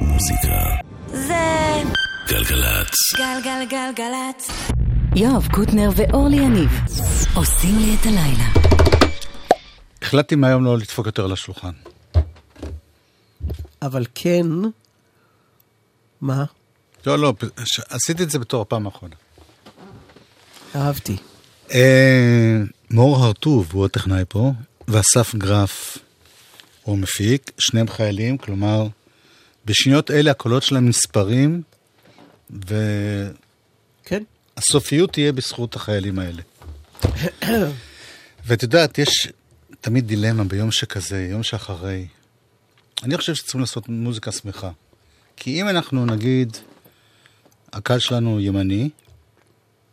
מוזיקה. זה גלגלצ. גלגלגלגלצ. יואב קוטנר ואורלי יניב עושים לי את הלילה. החלטתי מהיום לא לדפוק יותר על השולחן. אבל כן, מה? לא, לא, ש- עשיתי את זה בתור הפעם האחרונה. אהבתי. אה, מאור הרטוב הוא הטכנאי פה, ואסף גרף הוא המפיק, שניהם חיילים, כלומר, בשניות אלה הקולות שלהם נספרים, כן? והסופיות תהיה בזכות החיילים האלה. ואת יודעת, יש תמיד דילמה ביום שכזה, יום שאחרי. אני חושב שצריכים לעשות מוזיקה שמחה. כי אם אנחנו נגיד, הקהל שלנו ימני,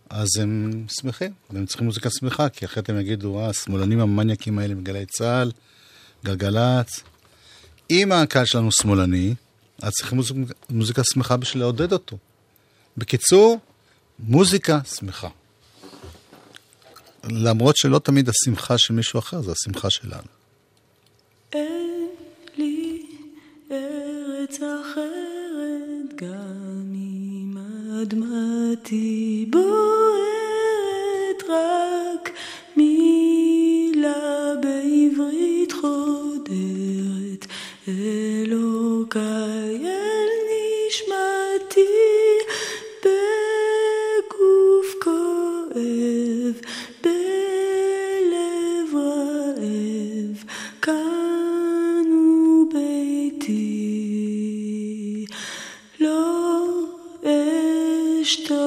אז הם שמחים, והם צריכים מוזיקה שמחה, כי אחרת הם יגידו, אה, השמאלנים המניאקים האלה מגלי צה"ל, גלגלצ. אם הקהל שלנו שמאלני, אז צריכים מוזיקה, מוזיקה שמחה בשביל לעודד אותו. בקיצור, מוזיקה שמחה. למרות שלא תמיד השמחה של מישהו אחר, זה השמחה שלנו. אין לי ארץ אחרת, גם אם אדמתי בוערת, רק מילה בעברית חודרת, אלוקיי что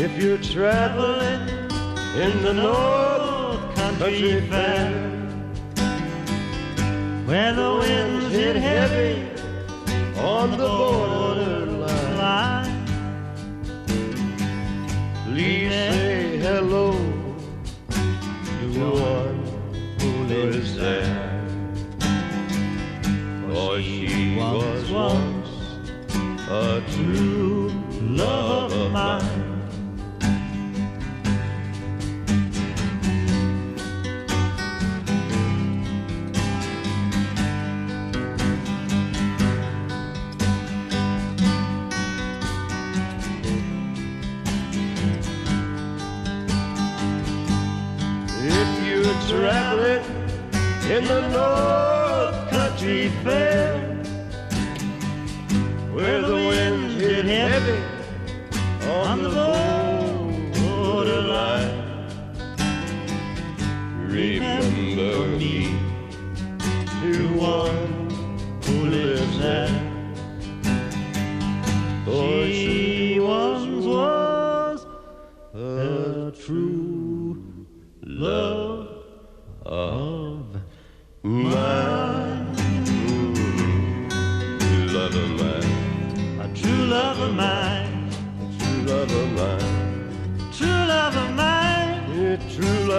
If you're traveling in the North Country Fair, where the winds hit heavy on the borderline, line. please say hello to one who lives there. For she was once a true love of mine. Traveling in the North Country Fair, where the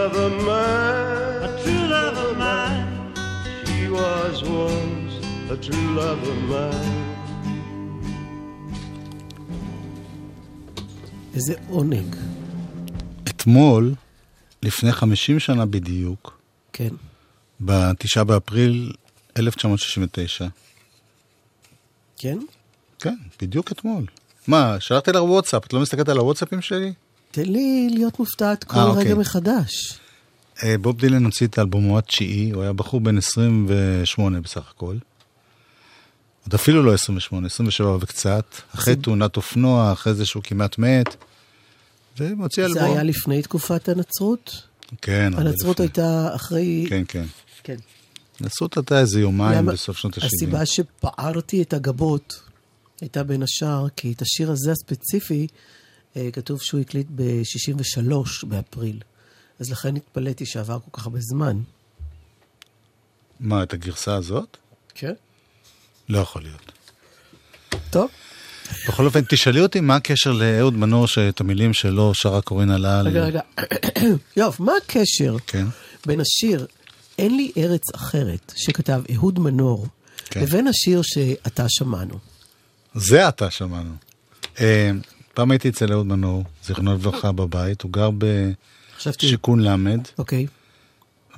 love of mine. a true love of mine. She was once a true love of mine. איזה עונג. אתמול, לפני 50 שנה בדיוק, כן. ב-9 באפריל 1969, כן? כן, בדיוק אתמול. מה, שלחתי לך וואטסאפ, את לא מסתכלת על הוואטסאפים שלי? תן לי להיות מופתעת כל אה, אוקיי. רגע מחדש. אה, בוב דילן הוציא את אלבומו התשיעי, הוא היה בחור בן 28 בסך הכל. עוד אפילו לא 28, 27 וקצת, אחרי תאונת אופנוע, אחרי זה שהוא כמעט מת, ומוציא אלבום. זה היה לפני תקופת הנצרות? כן, הנצרות. הייתה אחרי... כן, כן. כן. נצרות הייתה איזה יומיים למה- בסוף שנות ה-70. הסיבה שפערתי את הגבות הייתה בין השאר, כי את השיר הזה הספציפי, אה, כתוב שהוא הקליט ב-63 באפריל. אז לכן התפלאתי שעבר כל כך הרבה זמן. מה, את הגרסה הזאת? כן. לא יכול להיות. טוב. בכל אופן, תשאלי אותי מה הקשר לאהוד מנור שאת המילים שלו שרה קורין הלל. רגע, רגע. יואב, מה הקשר כן. בין השיר "אין לי ארץ אחרת" שכתב אהוד מנור, כן. לבין השיר שאתה שמענו? זה אתה שמענו. אה, פעם הייתי אצל אהוד מנור, זיכרונו לברכה בבית, הוא גר. בשיכון ל', אוקיי.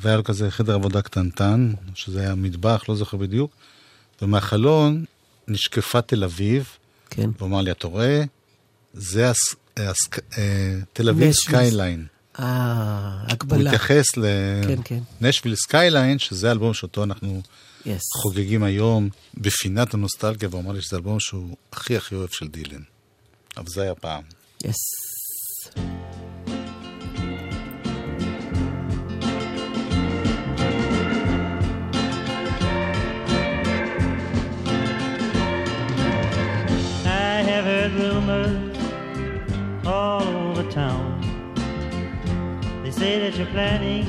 והיה לו כזה חדר עבודה קטנטן, שזה היה מטבח, לא זוכר בדיוק, ומהחלון נשקפה תל אביב, כן. והוא אמר לי, אתה רואה? זה הס... הסק... אה, תל אביב נשוויל. Skyline. אה, הוא הקבלה. מתייחס כן, כן. לנשוויל Skyline, שזה האלבום שאותו אנחנו yes. חוגגים היום בפינת הנוסטלגיה, והוא אמר לי שזה אלבום שהוא הכי הכי אוהב של דילן. אבל זה היה פעם. יס. I have heard rumors all over town say that you're planning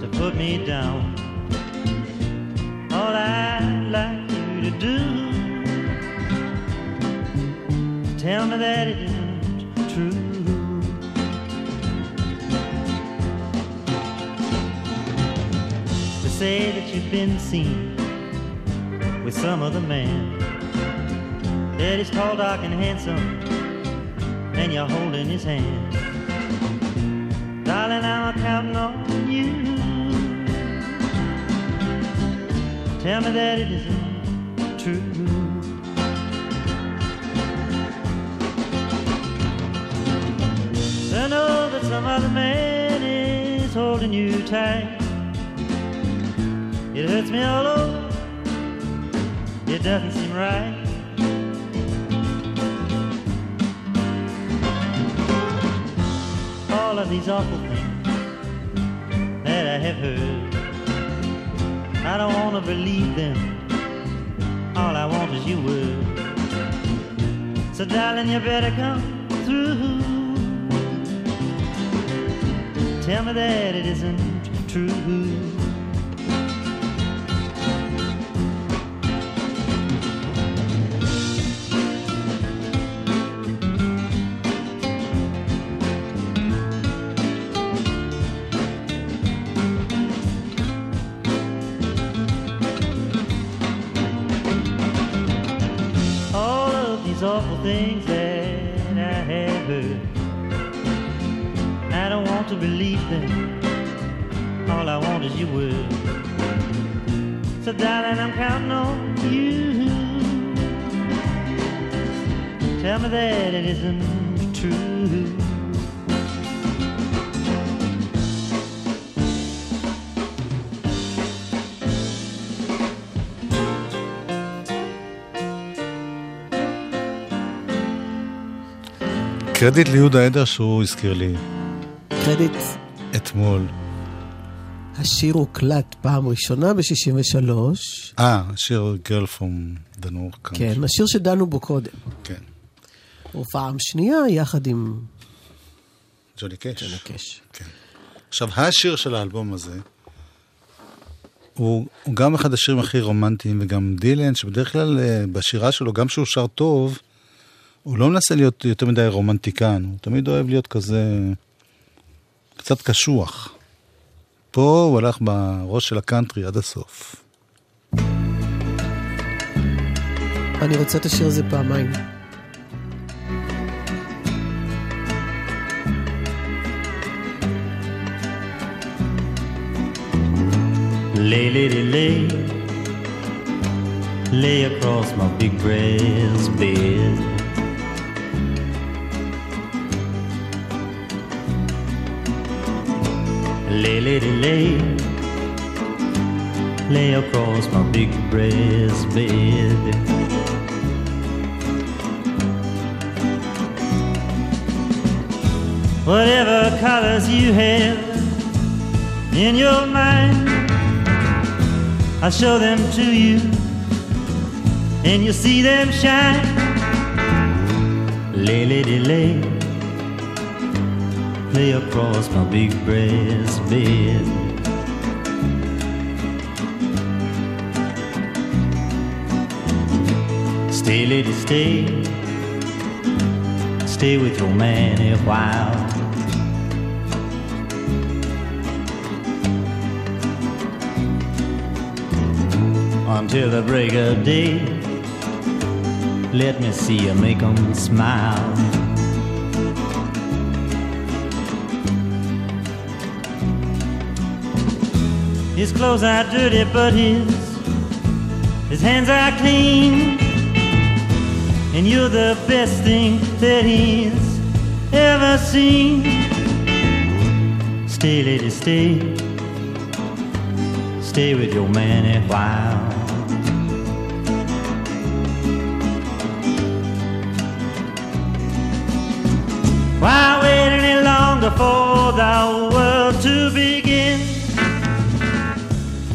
to put me down. All I'd like you to do, tell me that it isn't true. To say that you've been seen with some other man. That he's tall, dark, and handsome, and you're holding his hand. Darling, I'm counting on you. Tell me that it isn't true. Know that some other man is holding you tight. It hurts me all over. It doesn't seem right. All of these awful things that I have heard. I don't want to believe them. All I want is your word. So, darling, you better come through. Tell me that it isn't true. קרדיט ליהודה עדר שהוא הזכיר לי קרדיט, אתמול. השיר הוקלט פעם ראשונה ב-63. אה, שיר Girl from the North Country. כן, השיר שדנו בו קודם. כן. ופעם שנייה יחד עם ג'וני קאש. ג'וני קאש. כן. עכשיו, השיר של האלבום הזה, הוא, הוא גם אחד השירים הכי רומנטיים, וגם דילן, שבדרך כלל אה, בשירה שלו, גם שהוא שר טוב, הוא לא מנסה להיות יותר מדי רומנטיקן, הוא תמיד אוהב להיות כזה קצת קשוח. פה הוא הלך בראש של הקאנטרי עד הסוף. אני רוצה את השיר הזה פעמיים. Lay, lady, lay, lay across my big brass bed. Lay, lady, lay, lay across my big brass bed. Whatever colors you have in your mind. I'll show them to you, and you'll see them shine. Lay, lady, lay, lay across my big brass bed. Stay, lady, stay, stay with your man a while. until the break of day. Let me see you make 'em smile. His clothes are dirty, but his his hands are clean. And you're the best thing that he's ever seen. Stay, lady, stay stay with your man a while. Why wait any longer for the world to begin?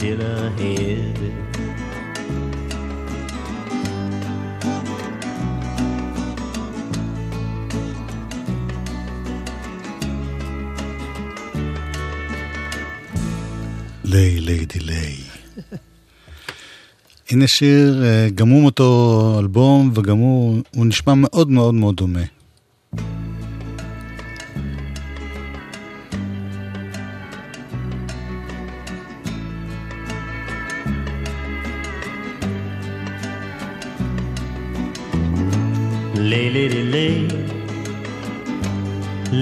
still ahead. ליי, ליידי ליי. הנה שיר, אה, גם הוא מאותו אלבום, וגם הוא, הוא נשמע מאוד מאוד מאוד דומה.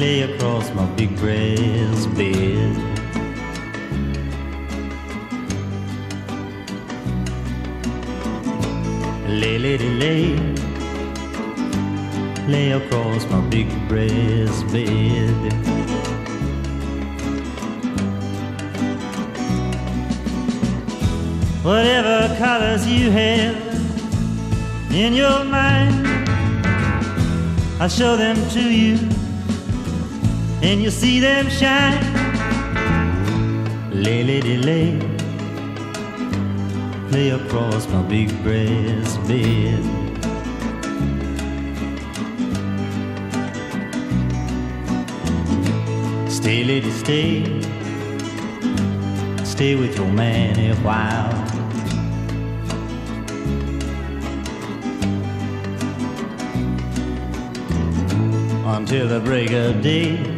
Lay across my big breast bed. Lay, lady, lay, lay across my big breast bed. Whatever colors you have in your mind. I'll show them to you, and you'll see them shine. Lay, lady, lay, lay across my big breast bed. Stay, lady, stay, stay with your man a while. until the break of day.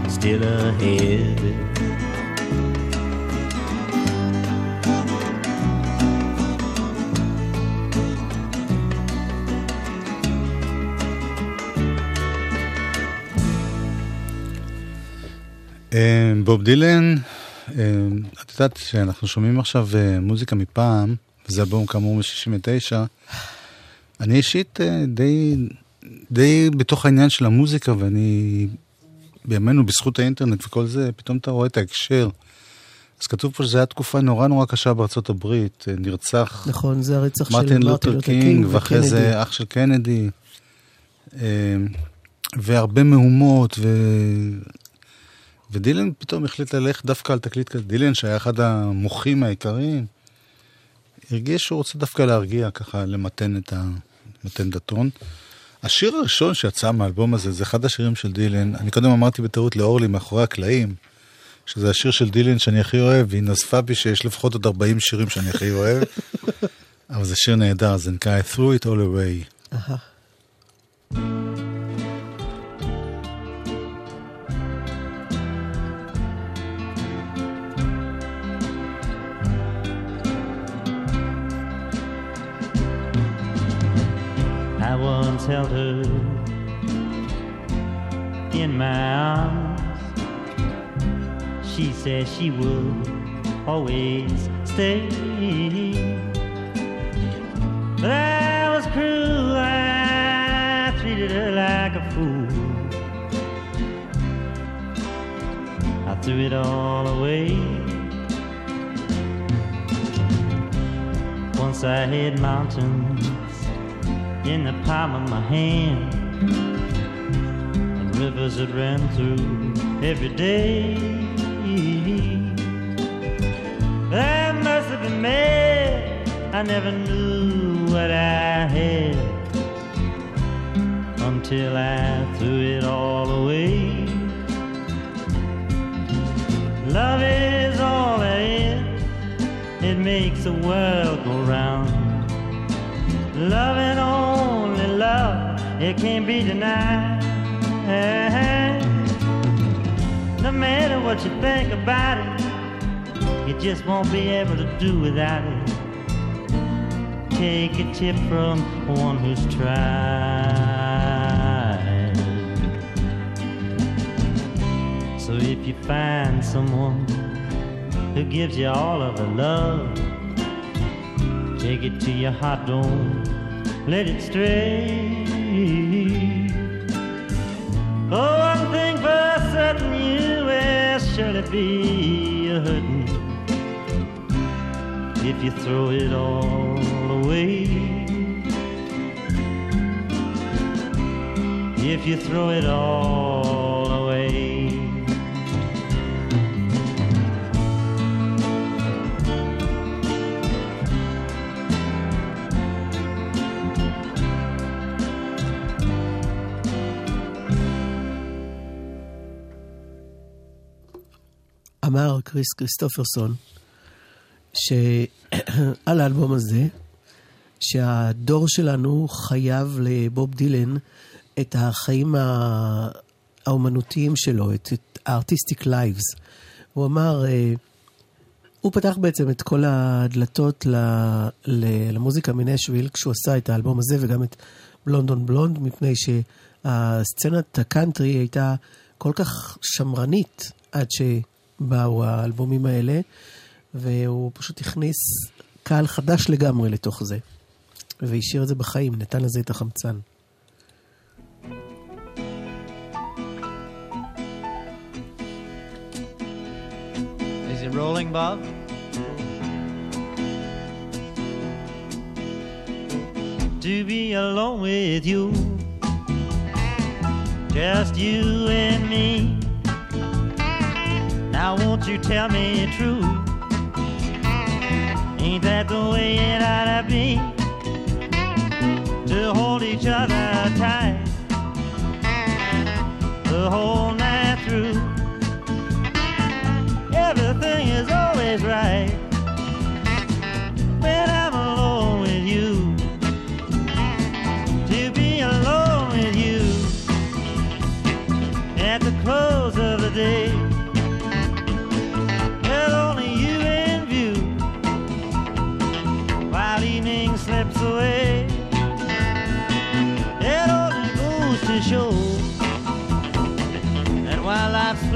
still ahead. אה, בוב דילן, אה, את יודעת שאנחנו שומעים עכשיו אה, מוזיקה מפעם, וזה אלבום כאמור מ-69. אני אישית אה, די, די בתוך העניין של המוזיקה, ואני בימינו, בזכות האינטרנט וכל זה, פתאום אתה רואה את ההקשר. אז כתוב פה שזו הייתה תקופה נורא נורא קשה בארצות הברית, אה, נרצח נכון, זה הרצח של מרטין לותר קינג, ואחרי זה אח של קנדי, אה, והרבה מהומות, ו... ודילן פתאום החליט ללכת דווקא על תקליט כזה. דילן, שהיה אחד המוחים העיקריים, הרגיש שהוא רוצה דווקא להרגיע, ככה למתן את ה... למתן את הטון. השיר הראשון שיצא מהאלבום הזה, זה אחד השירים של דילן. אני קודם אמרתי בטעות לאורלי מאחורי הקלעים, שזה השיר של דילן שאני הכי אוהב, והיא נזפה בי שיש לפחות עוד 40 שירים שאני הכי אוהב. אבל זה שיר נהדר, זה נקרא I threw it all away. אהה. I once held her in my arms. She said she would always stay. But I was cruel, I treated her like a fool. I threw it all away. Once I had mountains in the palm of my hand and rivers that ran through every day. I must have been mad. I never knew what I had until I threw it all away. Love is all there is. It makes the world go round. Only love, it can't be denied. No matter what you think about it, you just won't be able to do without it. Take a tip from one who's tried. So if you find someone who gives you all of the love, take it to your heart, don't let it stray. Be a hurting if you throw it all away. If you throw it all אמר קריס כריסטופרסון, שעל האלבום הזה, שהדור שלנו חייב לבוב דילן את החיים האומנותיים שלו, את, ה artistic lives. הוא אמר, אה, הוא פתח בעצם את כל הדלתות למוזיקה מנשוויל כשהוא עשה את האלבום הזה וגם את בבלונד און בלונד, מפני שהסצנת הקאנטרי הייתה כל כך שמרנית עד שבאו האלבומים האלה, והוא פשוט הכניס קהל חדש לגמרי לתוך זה, והשאיר את זה בחיים, נתן לזה את החמצן. Is it rolling, Bob? to be alone with you. Just you and me. Now won't you tell me true? Ain't that the way it ought to be? To hold each other tight the whole night through. Everything is always right when I'm alone with you to be alone with you at the close of the day.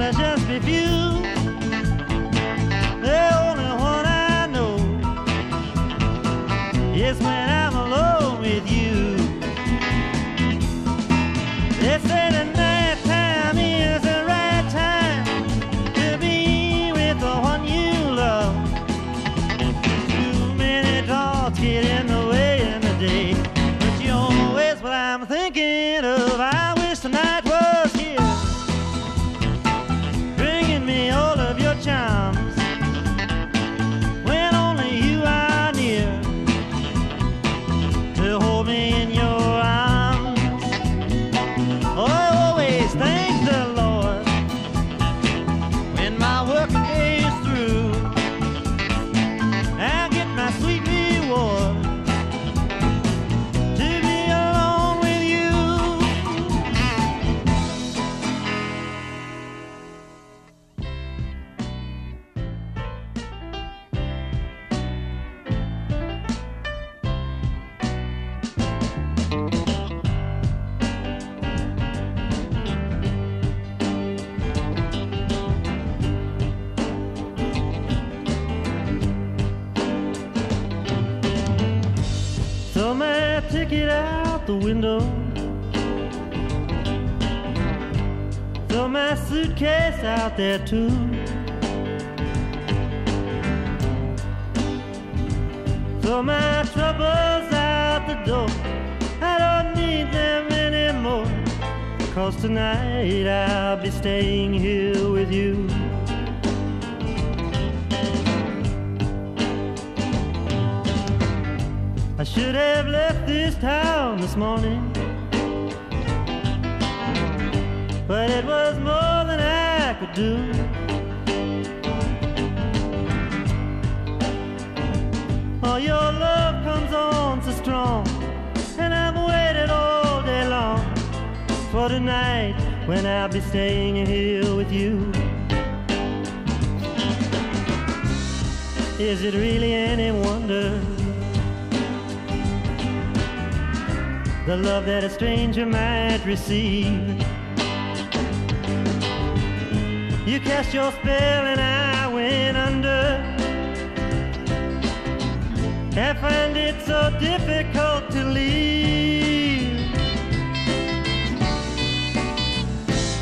I just refuse. There too. Throw my troubles out the door. I don't need them anymore. Cause tonight I'll be staying here with you. I should have left this town this morning. But it was more than I could do. Oh, your love comes on so strong, and I've waited all day long for tonight when I'll be staying here with you. Is it really any wonder? The love that a stranger might receive. You cast your spell and I went under. I find it so difficult to leave.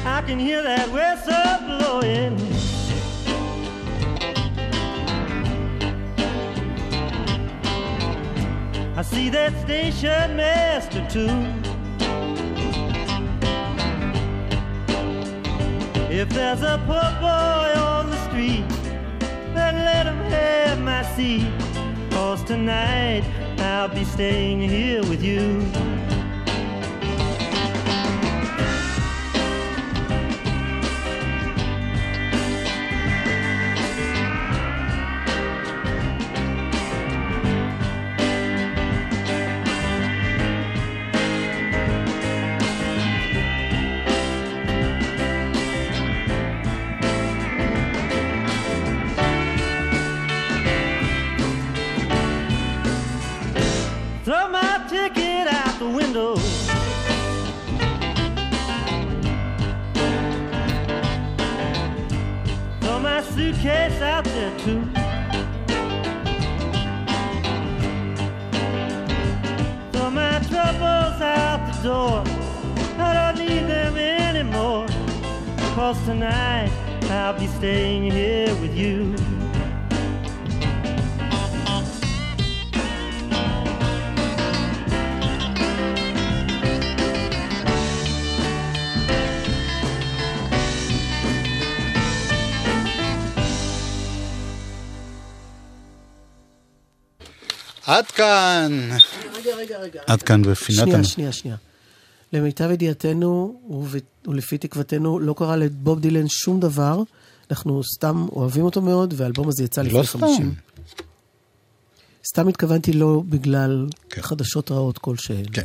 I can hear that whistle blowing. I see that station master too. If there's a poor boy on the street, then let him have my seat. Cause tonight I'll be staying here with you. עד כאן בפינת... שנייה, המ- שנייה, שנייה. למיטב ידיעתנו ולפי תקוותנו, לא קרה לבוב דילן שום דבר. אנחנו סתם אוהבים אותו מאוד, והאלבום הזה יצא לפני לא סתם. 50. סתם התכוונתי לא בגלל כן. חדשות רעות כלשהן, כן.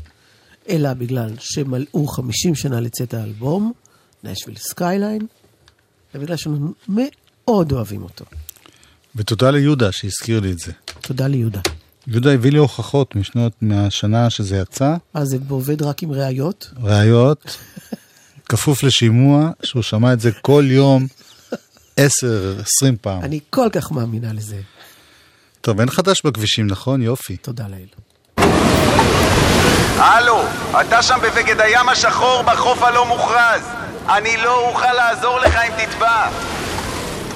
אלא בגלל שמלאו 50 שנה לצאת האלבום, נשוויל Skyline, ובגלל שאנחנו מאוד אוהבים אותו. ותודה ליהודה שהזכיר לי את זה. תודה ליהודה. יהודה הביא לי הוכחות משנות, מהשנה שזה יצא, אז זה עובד רק עם ראיות? ראיות, כפוף לשימוע, שהוא שמע את זה כל יום, עשר, עשרים פעם. אני כל כך מאמינה לזה. טוב, אין חדש בכבישים, נכון? יופי. תודה לאל. הלו, אתה שם בבגד הים השחור בחוף הלא מוכרז. אני לא אוכל לעזור לך אם תטבע.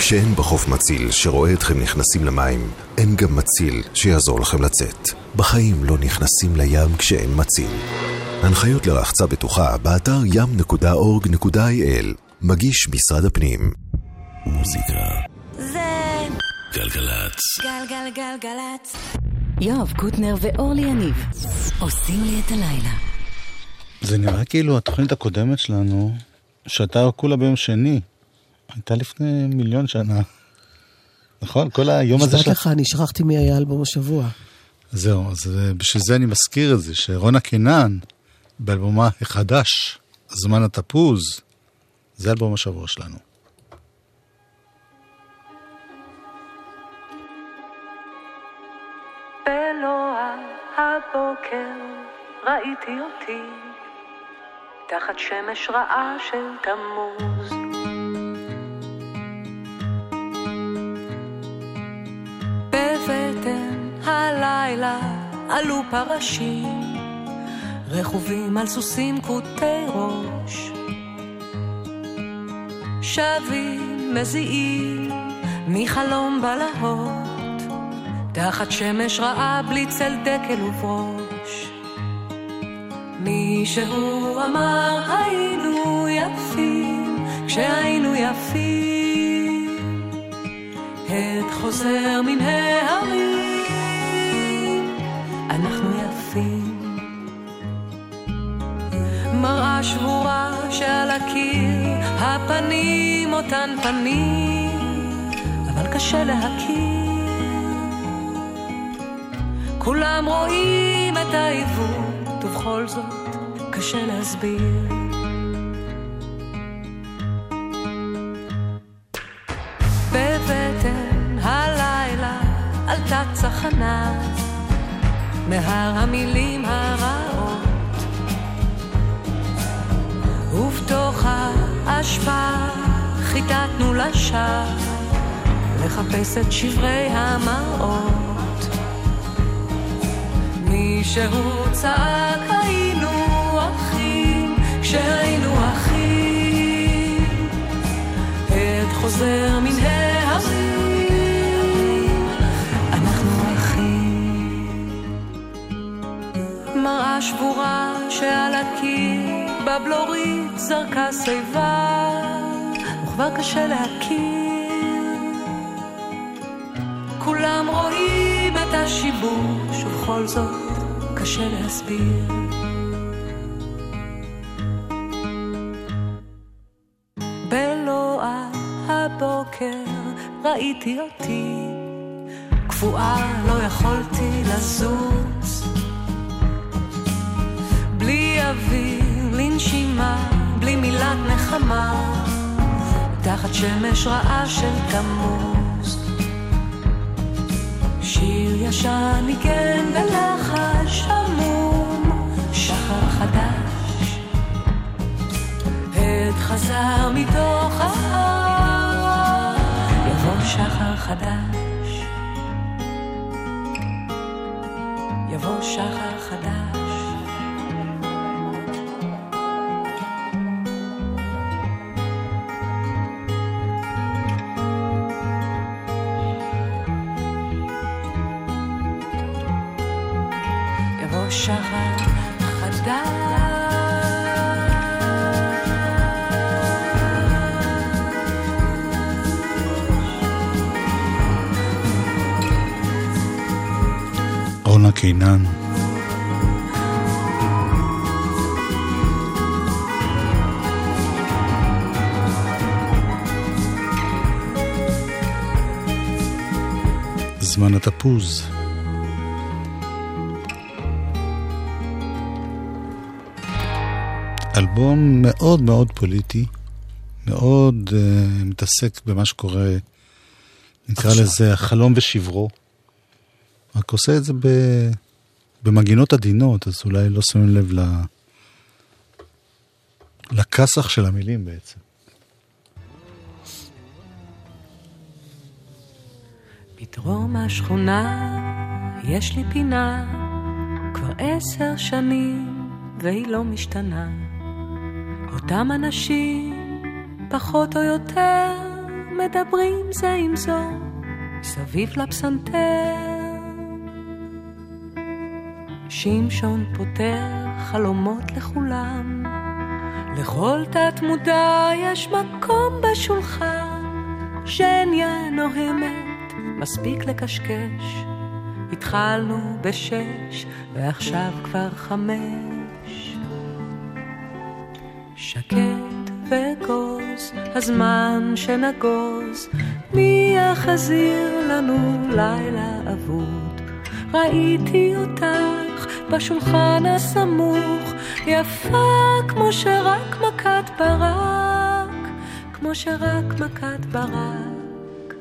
כשאין בחוף מציל שרואה אתכם נכנסים למים, אין גם מציל שיעזור לכם לצאת. בחיים לא נכנסים לים כשאין מציל. הנחיות לרחצה בטוחה באתר ים.org.il מגיש משרד הפנים. מוזיקה זה גלגלצ גלגלגלגלצ. יואב קוטנר ואורלי יניב עושים לי את הלילה. זה נראה כאילו התוכנית הקודמת שלנו, שהייתה כולה ביום שני, הייתה לפני מיליון שנה. נכון? כל היום הזה נשבעת של... לך, אני שכחתי מי היה אלבום השבוע. זהו, אז אה, בשביל זה אני מזכיר את זה, שרונה קינן, באלבומה החדש, זמן התפוז, זה אלבום השבוע שלנו. הבוקר ראיתי אותי תחת שמש רעה של תמוז. בבטן הלילה עלו פרשים, רכובים על סוסים כרותי ראש. שבים מזיעים מחלום בלהות, תחת שמש רעה בלי צל דקל וברוש. מישהו אמר היינו יפים, פנים, אבל קשה להכיר. כולם רואים את העיוות, ובכל זאת קשה להסביר. צחנה מהר המילים הרעות ובתוך האשפה חיטטנו לשער לחפש את שברי המראות. מישהו צעק היינו אחים כשהיינו אחים. עת חוזר מן ההרים אנחנו אחים. מראה שבורה שעל הקיר בבלורית זרקה שיבה וכבר קשה להכיר. כולם רואים את השיבוש ובכל זאת קשה להסביר. בלוע הבוקר ראיתי אותי קפואה לא יכולתי לזוז. בלי אוויר לנשימה בלי מילת נחמה תחת שמש רעה של תמוז שיר ישן ניגן בלחש עמום שחר חדש. עת חזר מתוך ההר יבוא שחר חדש. יבוא שחר חדש קינן. זמן התפוז. אלבום מאוד מאוד פוליטי, מאוד uh, מתעסק במה שקורה, נקרא עכשיו. לזה החלום ושברו. רק עושה את זה ב... במגינות עדינות, אז אולי לא שמים לב ל... לכסח של המילים בעצם. בדרום השכונה יש לי פינה כבר עשר שנים והיא לא משתנה. אותם אנשים פחות או יותר מדברים זה עם זו מסביב לפסנתר. שמשון פותר חלומות לכולם, לכל תת מודע יש מקום בשולחן. ז'ניה נוהמת, מספיק לקשקש. התחלנו בשש, ועכשיו כבר חמש. שקט וגוז, הזמן שנגוז, מי יחזיר לנו לילה אבוד? ראיתי אותך בשולחן הסמוך, יפה כמו שרק מכת ברק, כמו שרק מכת ברק.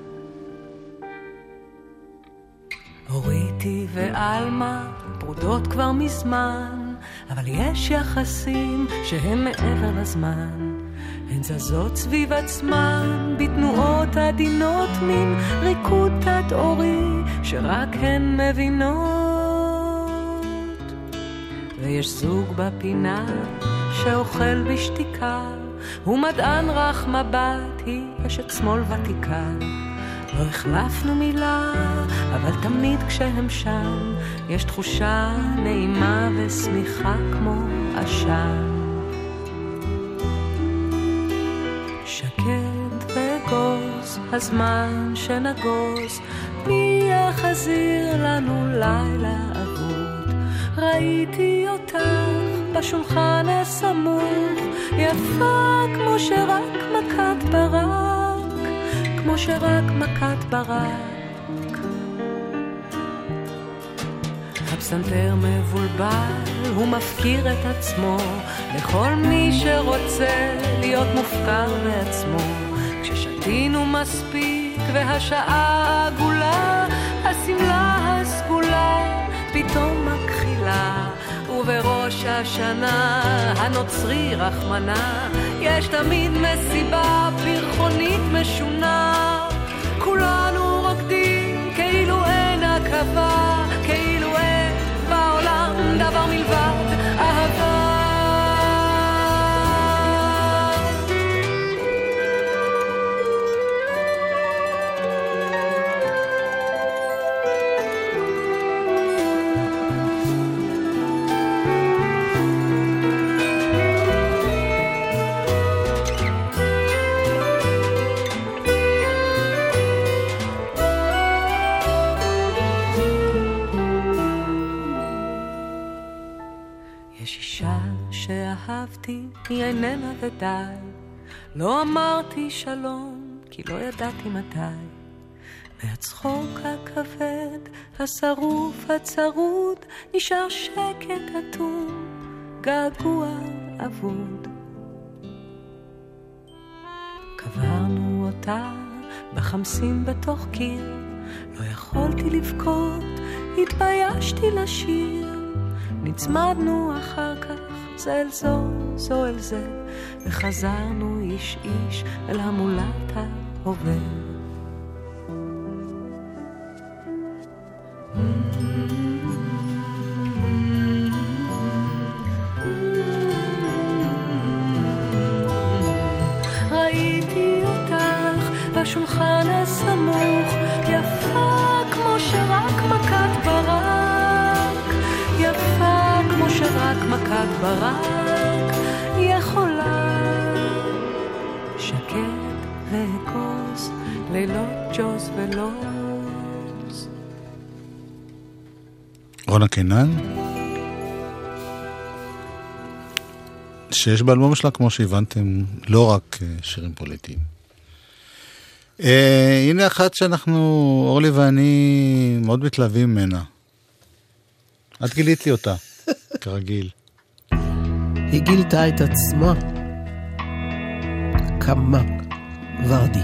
אוריתי ועלמה פרודות כבר מזמן, אבל יש יחסים שהם מעבר לזמן. הן זזות סביב עצמן בתנועות עדינות מין ריקוד תת-עורי שרק הן מבינות. ויש זוג בפינה שאוכל בשתיקה, ומדען רך מבט היא אשת שמאל ותיקה. לא החלפנו מילה, אבל תמיד כשהם שם, יש תחושה נעימה ושמיכה כמו עשן. שקט וגוז, הזמן שנגוז, מי יחזיר לנו לילה אבוד? ראיתי אותך בשולחן הסמוך, יפה כמו שרק מכת ברק, כמו שרק מכת ברק. הפסנתר מבולבל, הוא מפקיר את עצמו לכל מי שרוצה להיות מופקר בעצמו. כששתינו מספיק והשעה עגולה, השמלה הסגולה פתאום ובראש השנה הנוצרי רחמנה, יש תמיד מסיבה פרחונית משונה. כולנו רוקדים כאילו אין עכבה, היא איננה ודי. לא אמרתי שלום, כי לא ידעתי מתי. מהצחוק הכבד, השרוף הצרוד, נשאר שקט אטום, געגוע אבוד. קברנו אותה בחמסים בתוך קיר, לא יכולתי לבכות, התביישתי לשיר. נצמדנו אחר כך זה אל זו, זו אל זה, וחזרנו איש איש אל המולת ההווה. קינן, שיש באלבום שלה, כמו שהבנתם, לא רק אה, שירים פוליטיים. אה, הנה אחת שאנחנו, אורלי ואני, מאוד מתלהבים ממנה. את גילית לי אותה, כרגיל. היא גילתה את עצמה. כמה ורדי.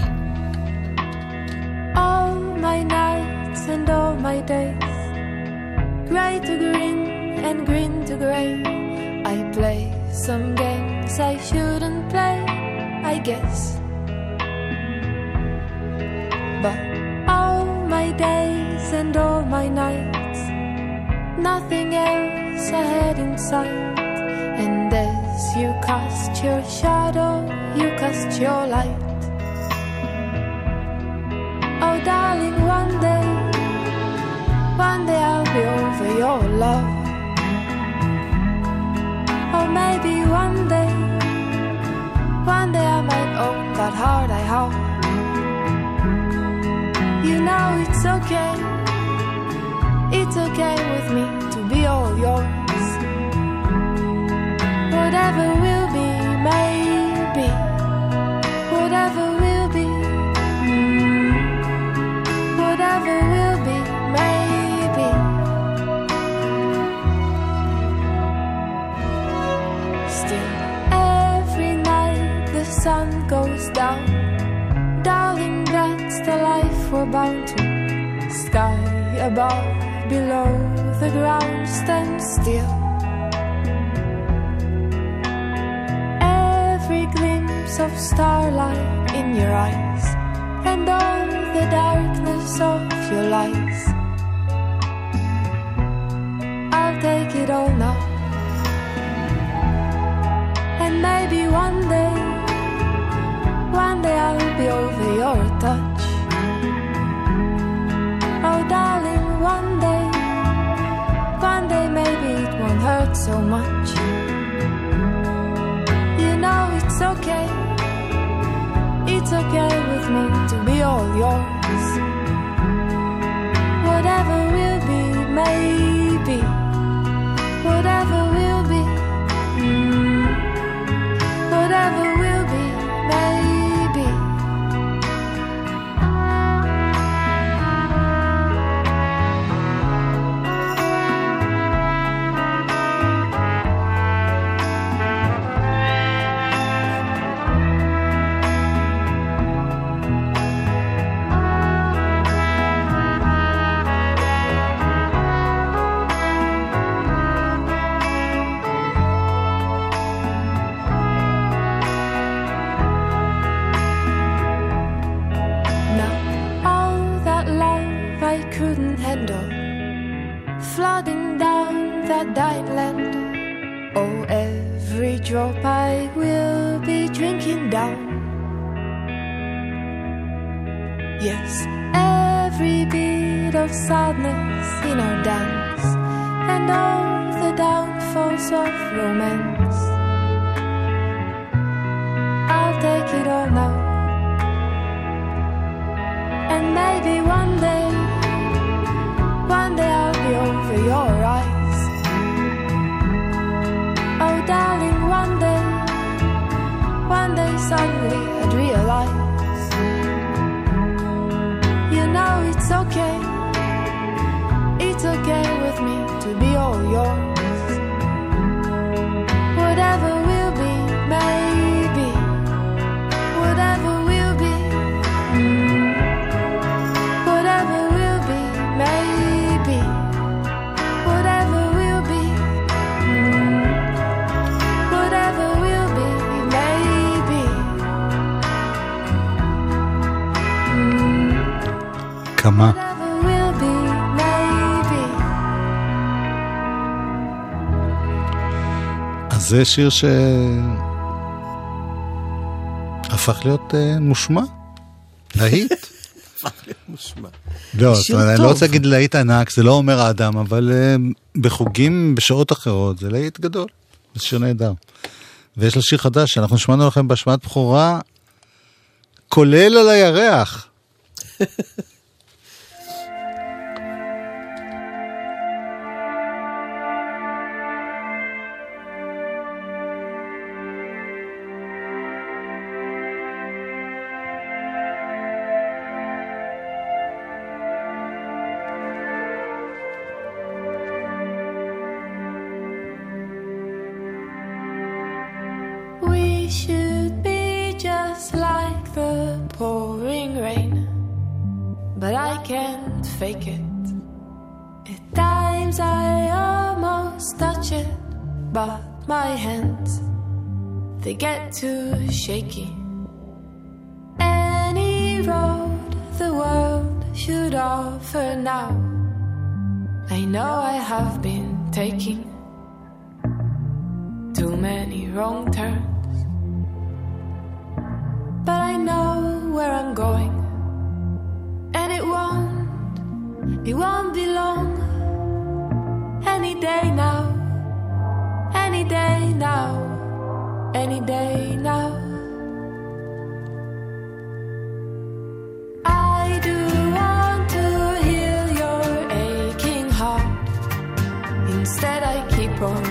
All my nights and all my days, gray to green and green to gray. I play some games I shouldn't play, I guess. But all my days and all my nights, nothing else ahead in sight. And as you cast your shadow, you cast your light. Oh, darling, one day, one day I'll be over your love. Or maybe one day, one day I might own that heart I have. You know it's okay, it's okay with me to be all yours. Whatever will be, maybe. Whatever will we're bound to. Sky above, below the ground, stand still. Every glimpse of starlight in your eyes, and all the darkness of your lies. I'll take it all now, and maybe one day, one day I'll be over your touch darling, one day, one day maybe it won't hurt so much. You know it's okay, it's okay with me to be all yours. זה שיר ש... הפך להיות אה, מושמע, להיט. מושמע. לא, זאת אומרת, אני. לא רוצה להגיד להיט ענק, זה לא אומר האדם, אבל אה, בחוגים בשעות אחרות זה להיט גדול, זה שיר נהדר. ויש לה שיר חדש שאנחנו שמענו לכם בהשמעת בכורה, כולל על הירח. they get too shaky. Any road the world should offer now, I know I have been taking too many wrong turns. But I know where I'm going, and it won't, it won't be long. Any day now, any day now, any day now. I do want to heal your aching heart. Instead, I keep on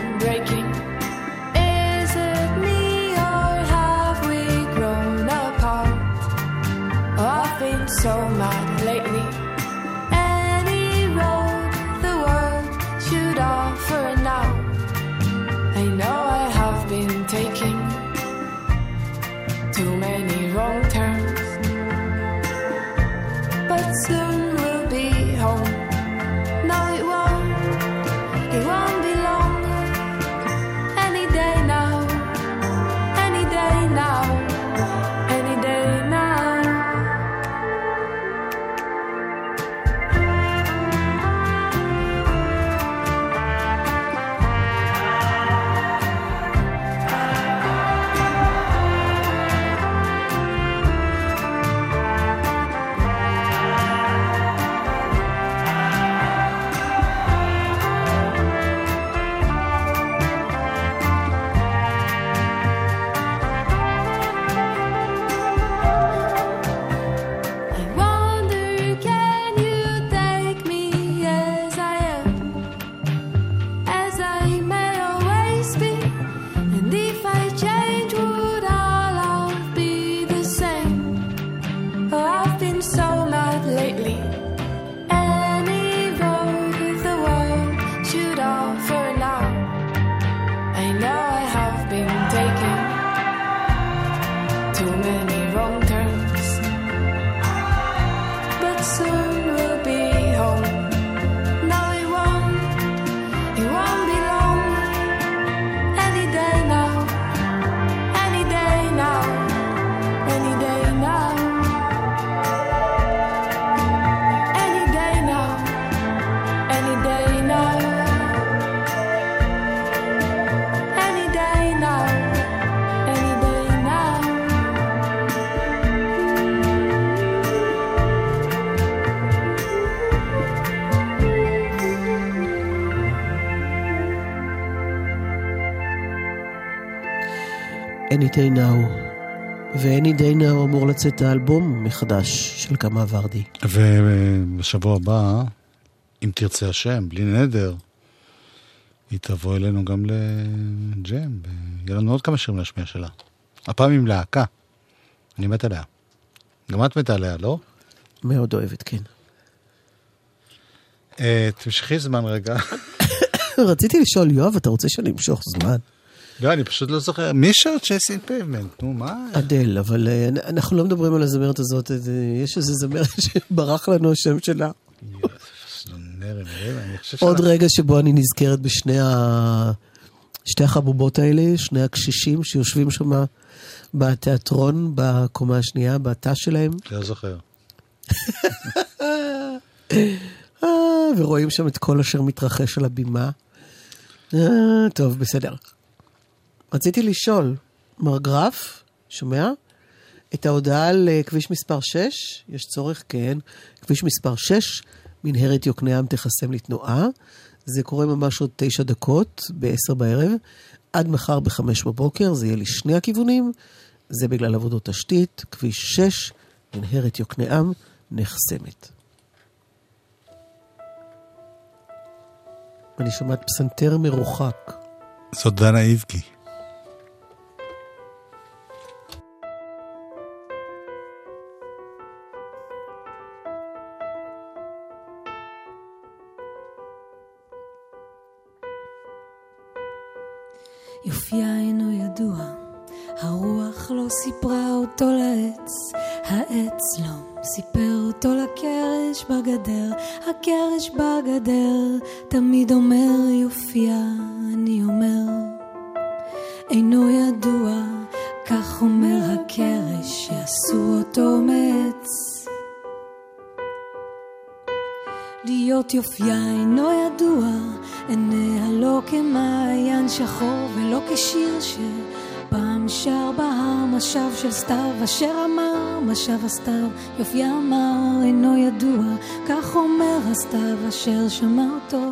Day Now. ו-Any Day Now אמור לצאת האלבום מחדש של קמה ורדי. ובשבוע הבא, אם תרצה השם, בלי נדר, היא תבוא אלינו גם לג'ם, ויהיה לנו עוד כמה שירים להשמיע שלה. הפעם עם להקה. אני מת עליה. גם את מתה עליה, לא? מאוד אוהבת, כן. אה, תמשכי זמן רגע. רציתי לשאול, יואב, אתה רוצה שאני אמשוך זמן? לא, אני פשוט לא זוכר. מי שר Chasing Pavement? נו, מה? אדל, אבל אה, אנחנו לא מדברים על הזמרת הזאת. אה, יש איזה זמרת שברח לנו השם שלה. עוד רגע שבו אני נזכרת בשני ה... שתי החבובות האלה, שני הקשישים שיושבים שם בתיאטרון, בקומה השנייה, בתא שלהם. לא זוכר. אה, ורואים שם את כל אשר מתרחש על הבימה. טוב, בסדר. רציתי לשאול, מר גרף, שומע? את ההודעה על אה, כביש מספר 6, יש צורך, כן. כביש מספר 6, מנהרת יוקנעם תיחסם לתנועה. זה קורה ממש עוד תשע דקות, ב-10 בערב. עד מחר ב-5 בבוקר, זה יהיה לשני הכיוונים. זה בגלל עבודות תשתית, כביש 6, מנהרת יוקנעם, נחסמת. אני שומעת פסנתר מרוחק. זאת דנה איבקי. משב של סתיו, אשר אמר משב הסתיו, יופייה אמר אינו ידוע, כך אומר הסתיו אשר שמע אותו,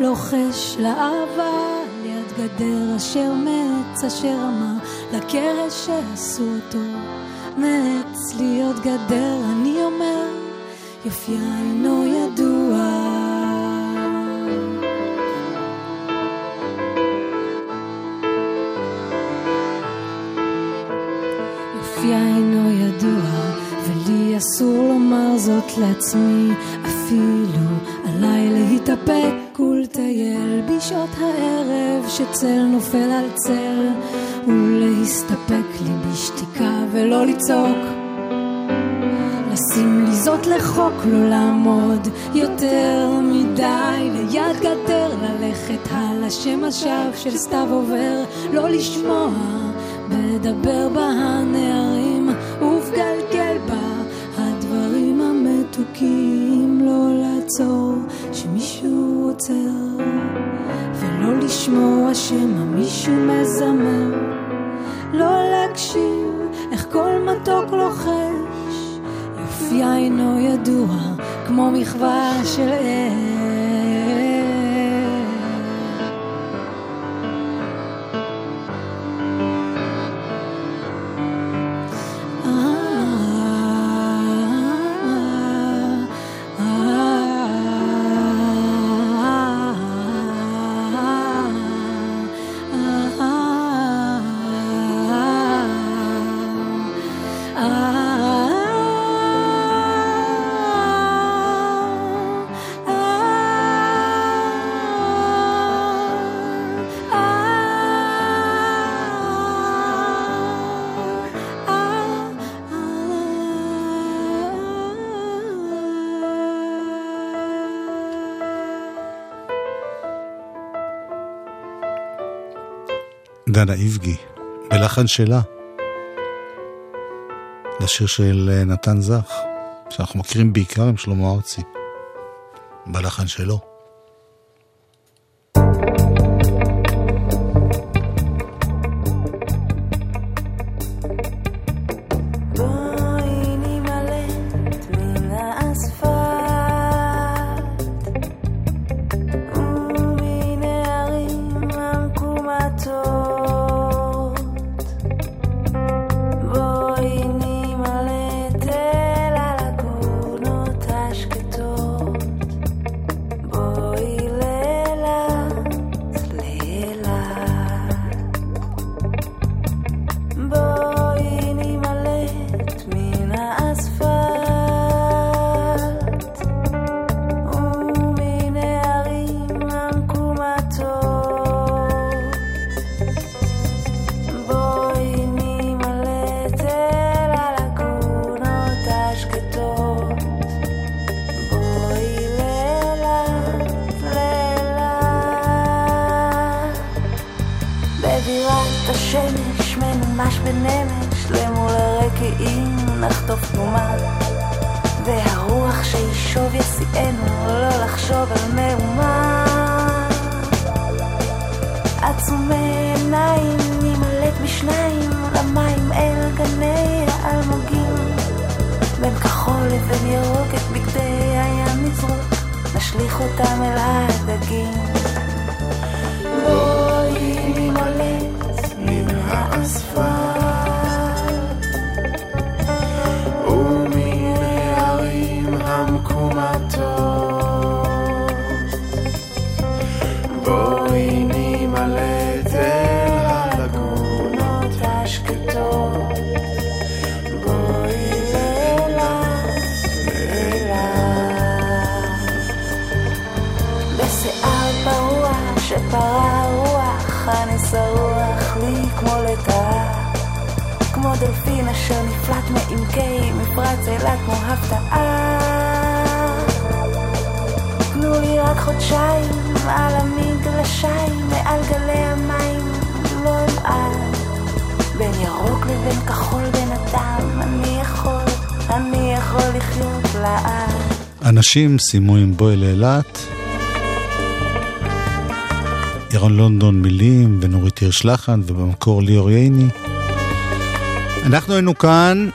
לוחש לאהבה ליד גדר אשר מעץ אשר אמר לקרש שעשו אותו, מעץ להיות גדר אני אומר יופייה אינו ידוע. אסור לומר זאת לעצמי, אפילו עליי להתאפק ולטייל בשעות הערב שצל נופל על צל, ולהסתפק לי בשתיקה ולא לצעוק. לשים לי זאת לחוק, לא לעמוד יותר מדי ליד גדר, ללכת הלאה שמשב של סתיו עובר, לא לשמוע, בדבר בה לעצור שמישהו עוצר, ולא לשמוע שמא מישהו מזמר, לא להקשיב איך כל מתוק לוחש. יופייה אינו ידוע כמו מחווה של אש. דנה איבגי, בלחן שלה, לשיר של אה, נתן זך, שאנחנו מכירים בעיקר עם שלמה ארצי, בלחן שלו. מעמקי מפרץ אילת כמו הפתעה תנו לי רק חודשיים על המגלשיים מעל גלי המים לא אמעד בין ירוק לבין כחול בינתיים אני יכול, אני יכול לחיות לעד אנשים סיימו עם בואי לאילת. ירון לונדון מילים ונורית הירש לחן ובמקור ליאור ייני. אנחנו היינו כאן,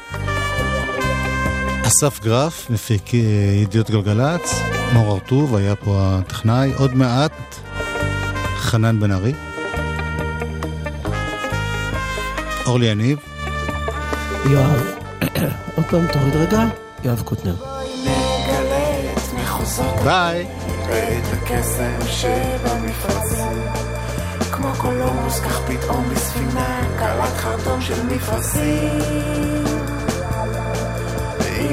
אסף גרף, מפיק אה, ידיעות גלגלצ, מור הרטוב היה פה הטכנאי, עוד מעט חנן בן ארי, אורלי יניב, יואב, עוד פעם תוריד רגע, יואב קוטנר. ביי. נראה את הקסם שבמפרצים כמו קולומבוס כך פתאום בספינה קלט חרטום של מפרשים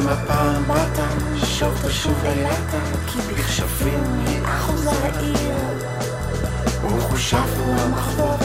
ואם הפעם. באת שוב ושוב אילת כי בכשפים היא אחוז העיר. וחושב הוא המחבוא